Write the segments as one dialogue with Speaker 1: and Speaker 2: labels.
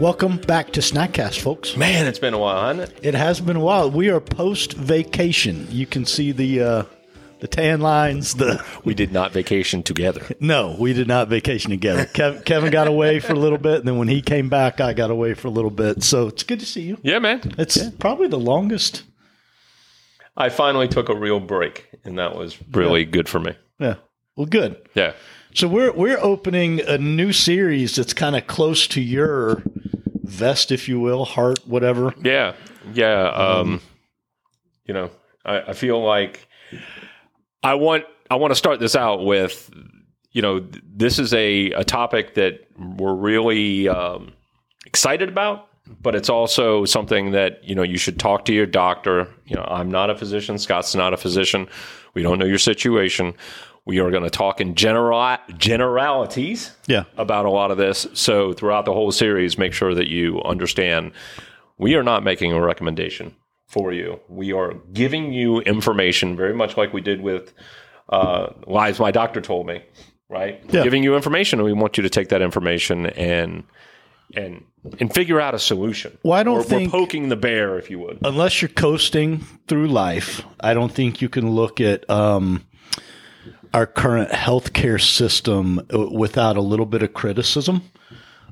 Speaker 1: Welcome back to Snackcast, folks.
Speaker 2: Man, it's been a while, hasn't it?
Speaker 1: It has been a while. We are post vacation. You can see the uh, the tan lines. The
Speaker 2: We did not vacation together.
Speaker 1: no, we did not vacation together. Kev, Kevin got away for a little bit, and then when he came back, I got away for a little bit. So it's good to see you.
Speaker 2: Yeah, man.
Speaker 1: It's probably the longest.
Speaker 2: I finally took a real break, and that was really good for me.
Speaker 1: Yeah. Well, good.
Speaker 2: Yeah.
Speaker 1: So we're we're opening a new series that's kind of close to your vest, if you will, heart, whatever.
Speaker 2: Yeah. Yeah. Um, you know, I, I feel like I want I want to start this out with, you know, th- this is a, a topic that we're really um, excited about, but it's also something that, you know, you should talk to your doctor. You know, I'm not a physician, Scott's not a physician. We don't know your situation. We are going to talk in general generalities
Speaker 1: Yeah.
Speaker 2: about a lot of this. So throughout the whole series, make sure that you understand we are not making a recommendation for you. We are giving you information, very much like we did with uh, lies my doctor told me. Right,
Speaker 1: Yeah.
Speaker 2: giving you information, and we want you to take that information and and and figure out a solution.
Speaker 1: Well, I don't
Speaker 2: we're,
Speaker 1: think-
Speaker 2: we're poking the bear, if you would.
Speaker 1: unless you're coasting through life, I don't think you can look at um, our current healthcare system uh, without a little bit of criticism.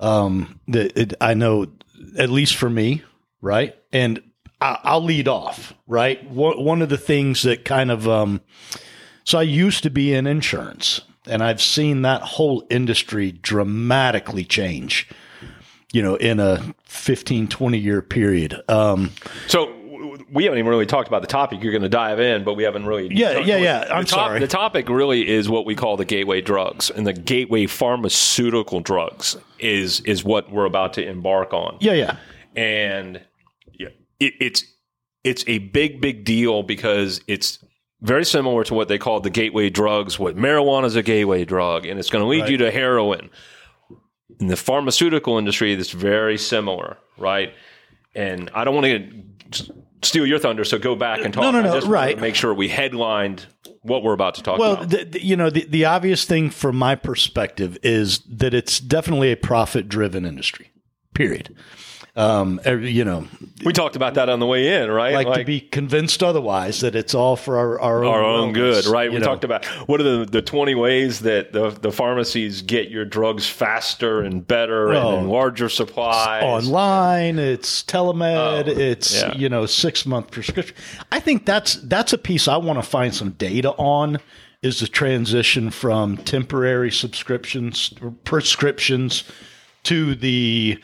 Speaker 1: Um, that it, I know, at least for me, right? And I, I'll lead off, right? One, of the things that kind of, um, so I used to be in insurance, and I've seen that whole industry dramatically change. You know, in a 15, 20 year period. Um,
Speaker 2: So we haven't even really talked about the topic. You're going to dive in, but we haven't really.
Speaker 1: Yeah, yeah, yeah. I'm
Speaker 2: top-
Speaker 1: sorry.
Speaker 2: The topic really is what we call the gateway drugs, and the gateway pharmaceutical drugs is is what we're about to embark on.
Speaker 1: yeah, yeah.
Speaker 2: and yeah, it, it's it's a big big deal because it's very similar to what they call the gateway drugs. What marijuana is a gateway drug, and it's going to lead
Speaker 1: Right.
Speaker 2: you to heroin. In the pharmaceutical industry, it's very similar, right? And I don't want to steal your thunder, so go back and talk.
Speaker 1: No, no, no,
Speaker 2: just
Speaker 1: right.
Speaker 2: Make sure we headlined what we're about to talk
Speaker 1: Well,
Speaker 2: about.
Speaker 1: the- you know, the, the obvious thing from my perspective is that it's definitely a profit driven industry, period. Um, you know,
Speaker 2: we talked about that on the way in, right?
Speaker 1: like, to be convinced otherwise that it's all for our, our own,
Speaker 2: our own
Speaker 1: wellness,
Speaker 2: good, right? We
Speaker 1: know.
Speaker 2: talked about what are the, the 20 ways that the, the pharmacies get your drugs faster and better
Speaker 1: Oh.
Speaker 2: and in larger supplies.
Speaker 1: online it's telemed it's
Speaker 2: yeah.
Speaker 1: you know six month prescription i think that's that's a piece i want to find some data on is the transition from temporary subscriptions prescriptions to the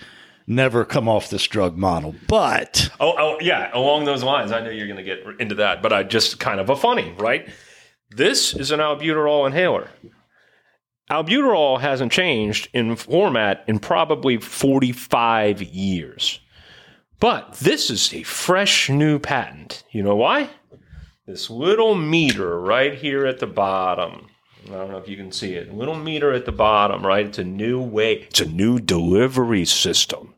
Speaker 1: never come off this drug model but
Speaker 2: Oh, oh, yeah, along those lines. I know you're going to get into that, but I just kind of a funny, right? This is an albuterol inhaler. Albuterol hasn't changed in format in probably 45 years. But this is a fresh new patent. You know why? This little meter right here at the bottom. I don't know if you can see it. Little meter at the bottom, right? It's a new way. It's a new delivery system.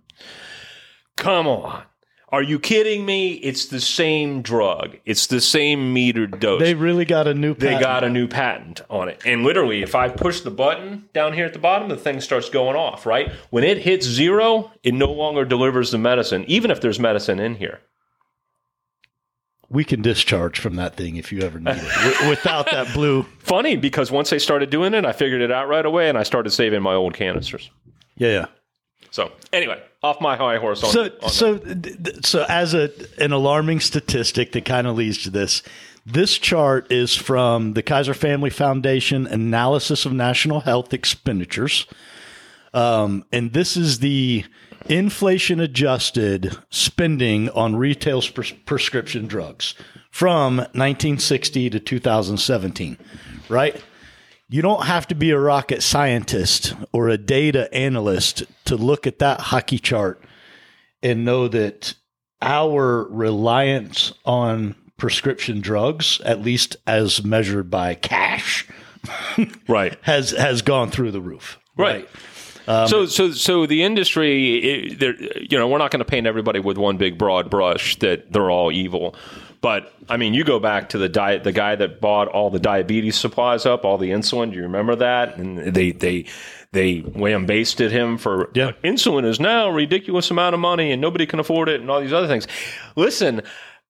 Speaker 2: Come on. Are you kidding me? It's the same drug. It's the same metered dose.
Speaker 1: they really got a new
Speaker 2: They
Speaker 1: patent.
Speaker 2: got a new patent on it. And literally, if I push the button down here at the bottom, the thing starts going off, right? When it hits zero, it no longer delivers the medicine, even if there's medicine in here.
Speaker 1: we can discharge from that thing if you ever need it without that blue
Speaker 2: Funny because once they started doing it, I figured it out right away and I started saving my old canisters.
Speaker 1: yeah yeah
Speaker 2: So, anyway, off my high horse on,
Speaker 1: so
Speaker 2: on
Speaker 1: so so as a an alarming statistic that kind of leads to this this chart is from the kaiser family foundation analysis of national health expenditures. Um, and this is the inflation adjusted spending on retail pres- prescription drugs from 1960 to 2017 right you don't have to be a rocket scientist or a data analyst to look at that hockey chart and know that our reliance on prescription drugs, at least as measured by cash,
Speaker 2: right.
Speaker 1: has has gone through the roof.
Speaker 2: Right. so, um, so, so the industry, it, you know, we're not going to paint everybody with one big broad brush that they're all evil, But I mean, you go back to the diet, the guy that bought all the diabetes supplies up, all the insulin. Do you remember that? And they they they lambasted him for
Speaker 1: Yeah.
Speaker 2: insulin is now a ridiculous amount of money and nobody can afford it and all these other things. Listen,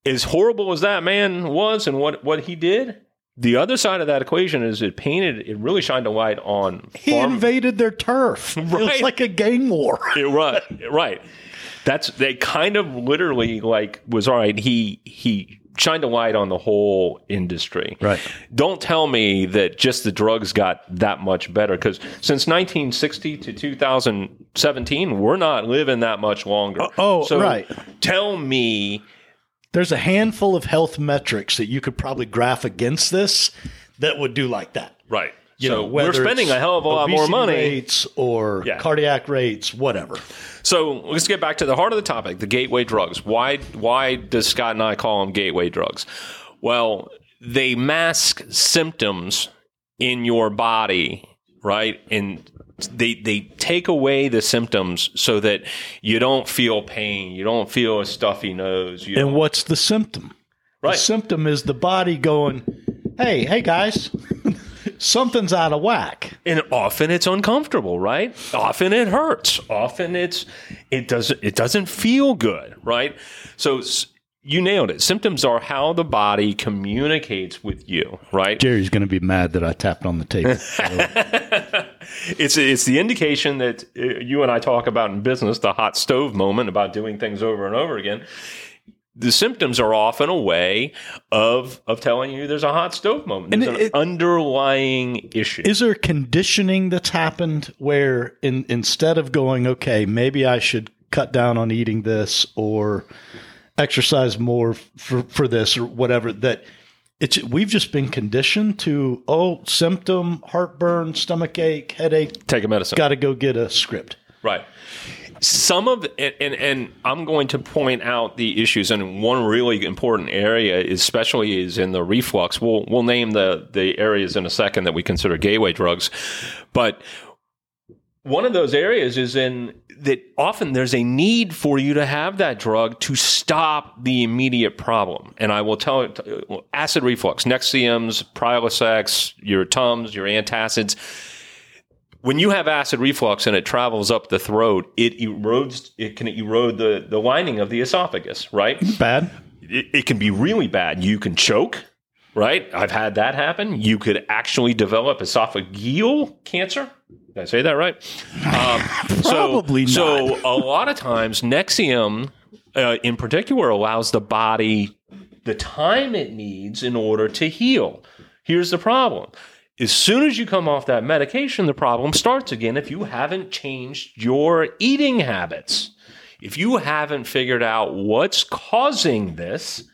Speaker 2: as horrible as that man was and what what he did. The other side of that equation is it painted, it really shined a light on
Speaker 1: He invaded their turf. It was like a gang war.
Speaker 2: Right, right. That's they kind of literally like was all right. He he shined a light on the whole industry.
Speaker 1: Right.
Speaker 2: Don't tell me that just the drugs got that much better because since 1960 to 2017, we're not living that much longer.
Speaker 1: Uh, oh,
Speaker 2: so
Speaker 1: right.
Speaker 2: Tell me,
Speaker 1: There's a handful of health metrics that you could probably graph against this that would do like that.
Speaker 2: right?
Speaker 1: You
Speaker 2: so
Speaker 1: know,
Speaker 2: we're spending
Speaker 1: it's
Speaker 2: a hell of a lot more money.
Speaker 1: rates or
Speaker 2: Yeah.
Speaker 1: cardiac rates, whatever.
Speaker 2: So let's get back to the heart of the topic: the gateway drugs. Why? Why does Scott and I call them gateway drugs? Well, they mask symptoms in your body, right? And they they take away the symptoms so that you don't feel pain, you don't feel a stuffy nose. You
Speaker 1: And what's the symptom?
Speaker 2: right?
Speaker 1: The symptom is the body going, "Hey, hey guys, something's out of whack."
Speaker 2: and often it's uncomfortable right? Often it hurts. Often it's it doesn't it doesn't feel good right? So you nailed it. Symptoms are how the body communicates with you right?
Speaker 1: Jerry's going to be mad that I tapped on the table.
Speaker 2: it's it's the indication that uh, you and I talk about in business the hot stove moment about doing things over and over again the symptoms are often a way of of telling you there's a hot stove moment
Speaker 1: And it-
Speaker 2: an underlying issue
Speaker 1: Is there conditioning that's happened where in, instead of going, okay, maybe I should cut down on eating this or exercise more for, for this or whatever, that it's we've just been conditioned to, oh, symptom, heartburn, stomach ache, headache,
Speaker 2: take a medicine
Speaker 1: got to go get a script.
Speaker 2: Right. Some of and, and and I'm going to point out the issues, and one really important area, especially, is in the reflux. We'll we'll name the the areas in a second that we consider gateway drugs, but one of those areas is in that often there's a need for you to have that drug to stop the immediate problem. And I will tell it uh, acid reflux, Nexiums, Prilosec, your Tums, your antacids when you have acid reflux and it travels up the throat, it erodes. It can erode the the lining of the esophagus. Right.
Speaker 1: Bad.
Speaker 2: It, it can be really bad. You can choke. Right. I've had that happen. You could actually develop esophageal cancer. Did I say that right? Um,
Speaker 1: Probably
Speaker 2: so,
Speaker 1: not.
Speaker 2: So a lot of times, Nexium, uh, in particular, allows the body the time it needs in order to heal. Here's the problem. As soon as you come off that medication, the problem starts again if you haven't changed your eating habits. If you haven't figured out what's causing this,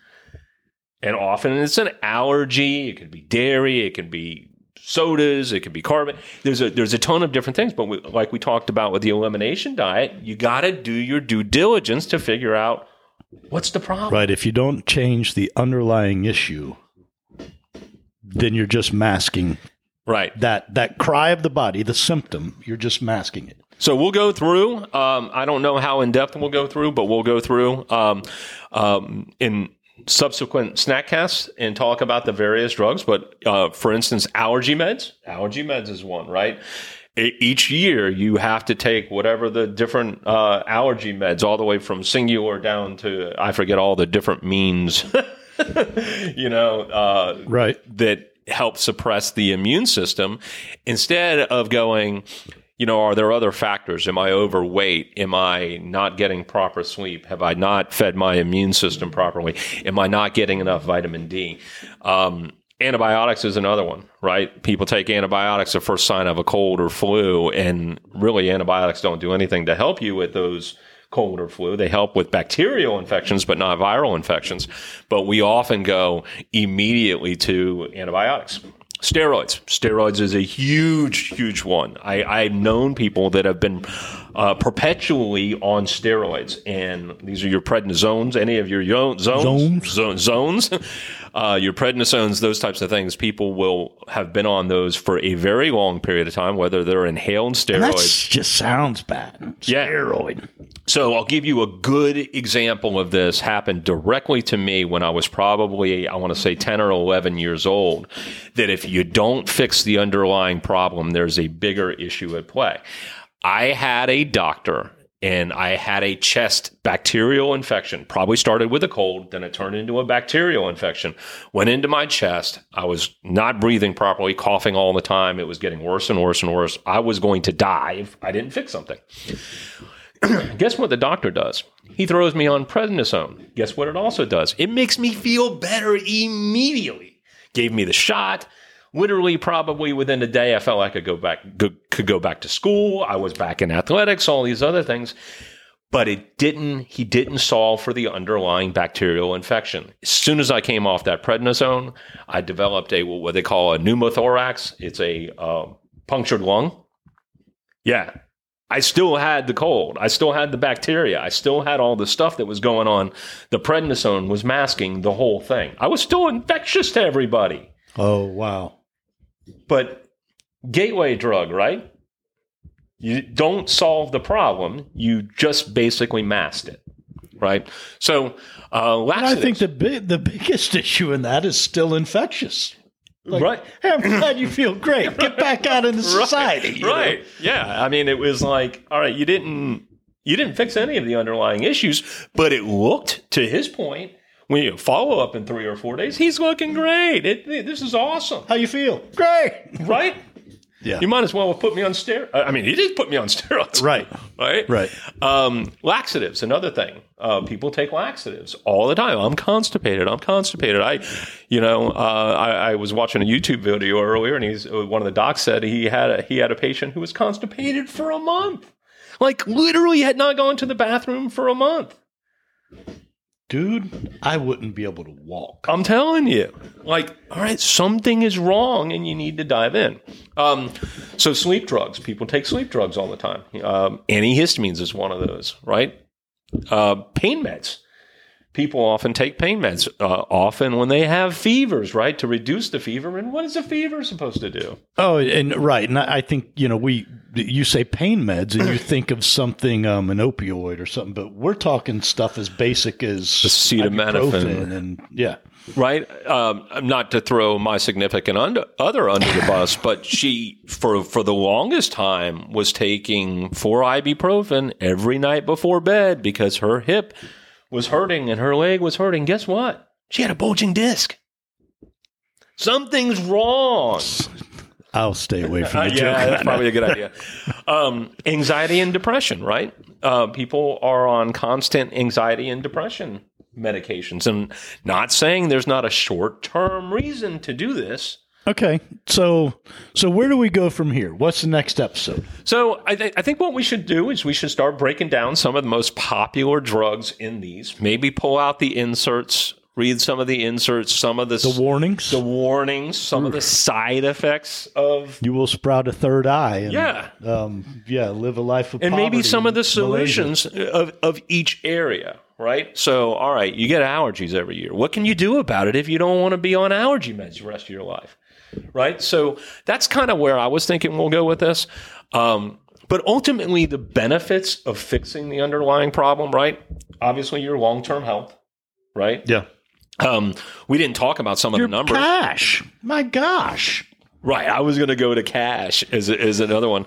Speaker 2: and often it's an allergy, it could be dairy, it could be sodas, it could be carbon. There's a there's a ton of different things, but we, like we talked about with the elimination diet, you got to do your due diligence to figure out what's the problem.
Speaker 1: Right. If you don't change the underlying issue, then you're just masking
Speaker 2: Right.
Speaker 1: that that cry of the body, the symptom. You're just masking it.
Speaker 2: So we'll go through. Um, I don't know how in depth we'll go through, but we'll go through um, um, in subsequent snack casts and talk about the various drugs. But uh, for instance, allergy meds. Allergy meds is one, right? Each year, you have to take whatever the different uh, allergy meds, all the way from Singulair down to I forget all the different means. you know, uh,
Speaker 1: Right.
Speaker 2: that help suppress the immune system instead of going, you know, are there other factors? Am I overweight? Am I not getting proper sleep? Have I not fed my immune system properly? Am I not getting enough vitamin D? Um, antibiotics is another one, right? People take antibiotics the first sign of a cold or flu, and really antibiotics don't do anything to help you with those cold or flu. They help with bacterial infections, but not viral infections. But we often go immediately to antibiotics. Steroids. Steroids is a huge, huge one. I, I've known people that have been uh, perpetually on steroids, and these are your prednisones, any of your yo- zones,
Speaker 1: Zones.
Speaker 2: zo- zones, uh, your prednisones, those types of things. People will have been on those for a very long period of time, whether they're inhaled steroids.
Speaker 1: that just sounds bad.
Speaker 2: Yeah.
Speaker 1: Steroid.
Speaker 2: So I'll give you a good example of this happened directly to me when I was probably, I want to say 10 or 11 years old, that if you don't fix the underlying problem, there's a bigger issue at play. I had a doctor and I had a chest bacterial infection. Probably started with a cold, then it turned into a bacterial infection. Went into my chest. I was not breathing properly, coughing all the time. It was getting worse and worse and worse. I was going to die if I didn't fix something. Guess what the doctor does? He throws me on prednisone. Guess what it also does? It makes me feel better immediately. Gave me the shot. Literally, probably within a day, I felt like I could go back, could go back to school. I was back in athletics, all these other things. But it didn't. He didn't solve for the underlying bacterial infection. As soon as I came off that prednisone, I developed a what they call a pneumothorax. It's a uh, punctured lung. Yeah, I still had the cold. I still had the bacteria. I still had all the stuff that was going on. The prednisone was masking the whole thing. I was still infectious to everybody.
Speaker 1: Oh, wow.
Speaker 2: But gateway drug, right? You don't solve the problem. You just basically masked it, right? So, uh,
Speaker 1: I think the big, the biggest issue in that is still infectious.
Speaker 2: Like, right.
Speaker 1: Hey, I'm glad you feel great. Get back out into society.
Speaker 2: Right. right. Yeah. I mean, it was like, all right, you didn't you didn't fix any of the underlying issues, but it looked to his point when you follow up in three or four days, he's looking great. It, it, this is awesome.
Speaker 1: How you feel? Great.
Speaker 2: Right.
Speaker 1: Yeah.
Speaker 2: You might as well have put me on steroids. I mean, he did put me on steroids.
Speaker 1: Right.
Speaker 2: Right.
Speaker 1: Right.
Speaker 2: Um, laxatives, another thing. Uh, people take laxatives all the time. I'm constipated. I'm constipated. I, you know, uh, I, I, was watching a YouTube video earlier, and he's uh, one of the docs said he had a, he had a patient who was constipated for a month, like literally had not gone to the bathroom for a month
Speaker 1: dude, I wouldn't be able to walk.
Speaker 2: I'm telling you. Like, all right, something is wrong and you need to dive in. Um, so, sleep drugs. People take sleep drugs all the time. Um, antihistamines is one of those, right? Uh, pain meds people often take pain meds, uh, often when they have fevers, right, to reduce the fever. And what is a fever supposed to do?
Speaker 1: Oh, and right, and I think you know we you say pain meds and you think of something um, an opioid or something, but we're talking stuff as basic as
Speaker 2: acetaminophen
Speaker 1: and yeah.
Speaker 2: Right, um, not to throw my significant under, other under the bus, but she for for the longest time was taking four ibuprofen every night before bed because her hip was hurting and her leg was hurting, guess what? She had a bulging disc. Something's wrong.
Speaker 1: I'll stay away from the
Speaker 2: uh,
Speaker 1: joke.
Speaker 2: Yeah, that's probably a good idea. Um, anxiety and depression, right? Uh, people are on constant anxiety and depression medications. And not saying there's not a short term reason to do this,
Speaker 1: Okay, so so where do we go from here? What's the next episode?
Speaker 2: So I, th- I think what we should do is we should start breaking down some of the most popular drugs in these. Maybe pull out the inserts, read some of the inserts, some of the
Speaker 1: the warnings,
Speaker 2: the warnings, some Oof. of the side effects of
Speaker 1: you will sprout a third eye. And,
Speaker 2: yeah,
Speaker 1: um, yeah, live a life of
Speaker 2: and maybe some of the solutions of of each area right? So, all right, you get allergies every year. What can you do about it if you don't want to be on allergy meds the rest of your life? right? So that's kind of where I was thinking we'll go with this. Um, but ultimately, the benefits of fixing the underlying problem, right? Obviously, your long term health, right?
Speaker 1: Yeah.
Speaker 2: Um, we didn't talk about some of
Speaker 1: your
Speaker 2: the numbers.
Speaker 1: Cash. My gosh.
Speaker 2: Right. I was going to go to cash as, as another one.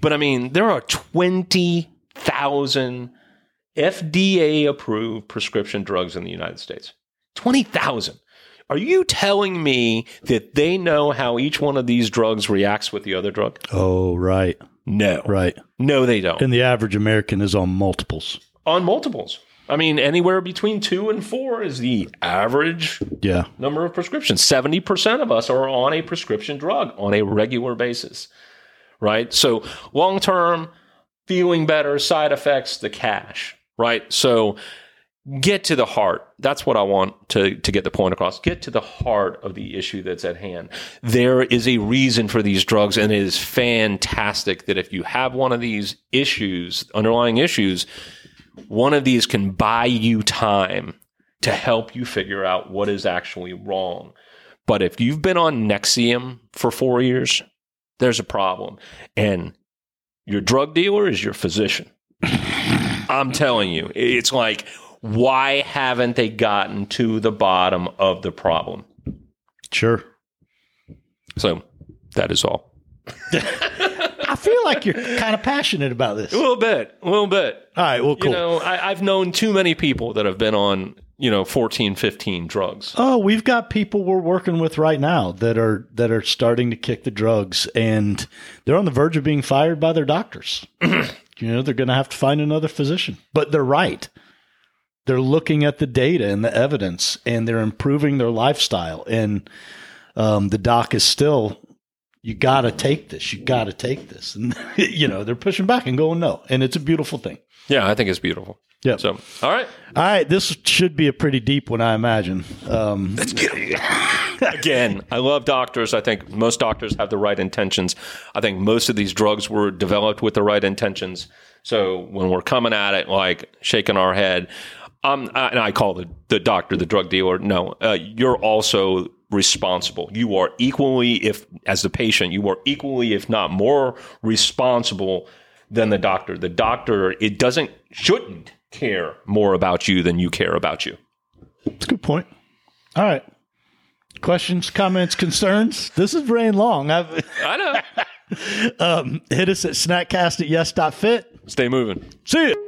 Speaker 2: But I mean, there are 20,000 FDA approved prescription drugs in the United States. 20,000. Are you telling me that they know how each one of these drugs reacts with the other drug?
Speaker 1: Oh, right.
Speaker 2: No.
Speaker 1: Right.
Speaker 2: No, they don't.
Speaker 1: And the average American is on multiples.
Speaker 2: On multiples. I mean, anywhere between two and four is the average
Speaker 1: yeah.
Speaker 2: number of prescriptions. 70% of us are on a prescription drug on a regular basis, right? So, long term, feeling better, side effects, the cash, right? So, get to the heart. That's what I want to, to get the point across. Get to the heart of the issue that's at hand. There is a reason for these drugs, and it is fantastic that if you have one of these issues, underlying issues, one of these can buy you time to help you figure out what is actually wrong. But if you've been on Nexium for four years, there's a problem. And your drug dealer is your physician. I'm telling you, it's like, why haven't they gotten to the bottom of the problem?
Speaker 1: Sure.
Speaker 2: So that is all.
Speaker 1: I feel like you're kind of passionate about this.
Speaker 2: A little bit, a little bit.
Speaker 1: All right, well, cool.
Speaker 2: You know, I, I've known too many people that have been on, you know, 14, 15 drugs.
Speaker 1: Oh, we've got people we're working with right now that are that are starting to kick the drugs, and they're on the verge of being fired by their doctors. you know, they're going to have to find another physician. But they're right. They're looking at the data and the evidence, and they're improving their lifestyle. And um, the doc is still, you got to take this. You got to take this. And you know, they're pushing back and going no, and it's a beautiful thing.
Speaker 2: Yeah, I think it's beautiful.
Speaker 1: Yeah.
Speaker 2: So, all right.
Speaker 1: All right, this should be a pretty deep one, I imagine. Um,
Speaker 2: Again, I love doctors. I think most doctors have the right intentions. I think most of these drugs were developed with the right intentions. So when we're coming at it, like shaking our head, um, I, and I call the, the doctor the drug dealer. No, uh, you're also responsible. You are equally, if as the patient, you are equally, if not more, responsible than the doctor. The doctor, it doesn't, shouldn't care more about you than you care about you.
Speaker 1: That's a good point. All right. Questions, comments, concerns? This is ran long. I've,
Speaker 2: I know.
Speaker 1: um, hit us at snackcast at yes.fit.
Speaker 2: Stay moving.
Speaker 1: See you.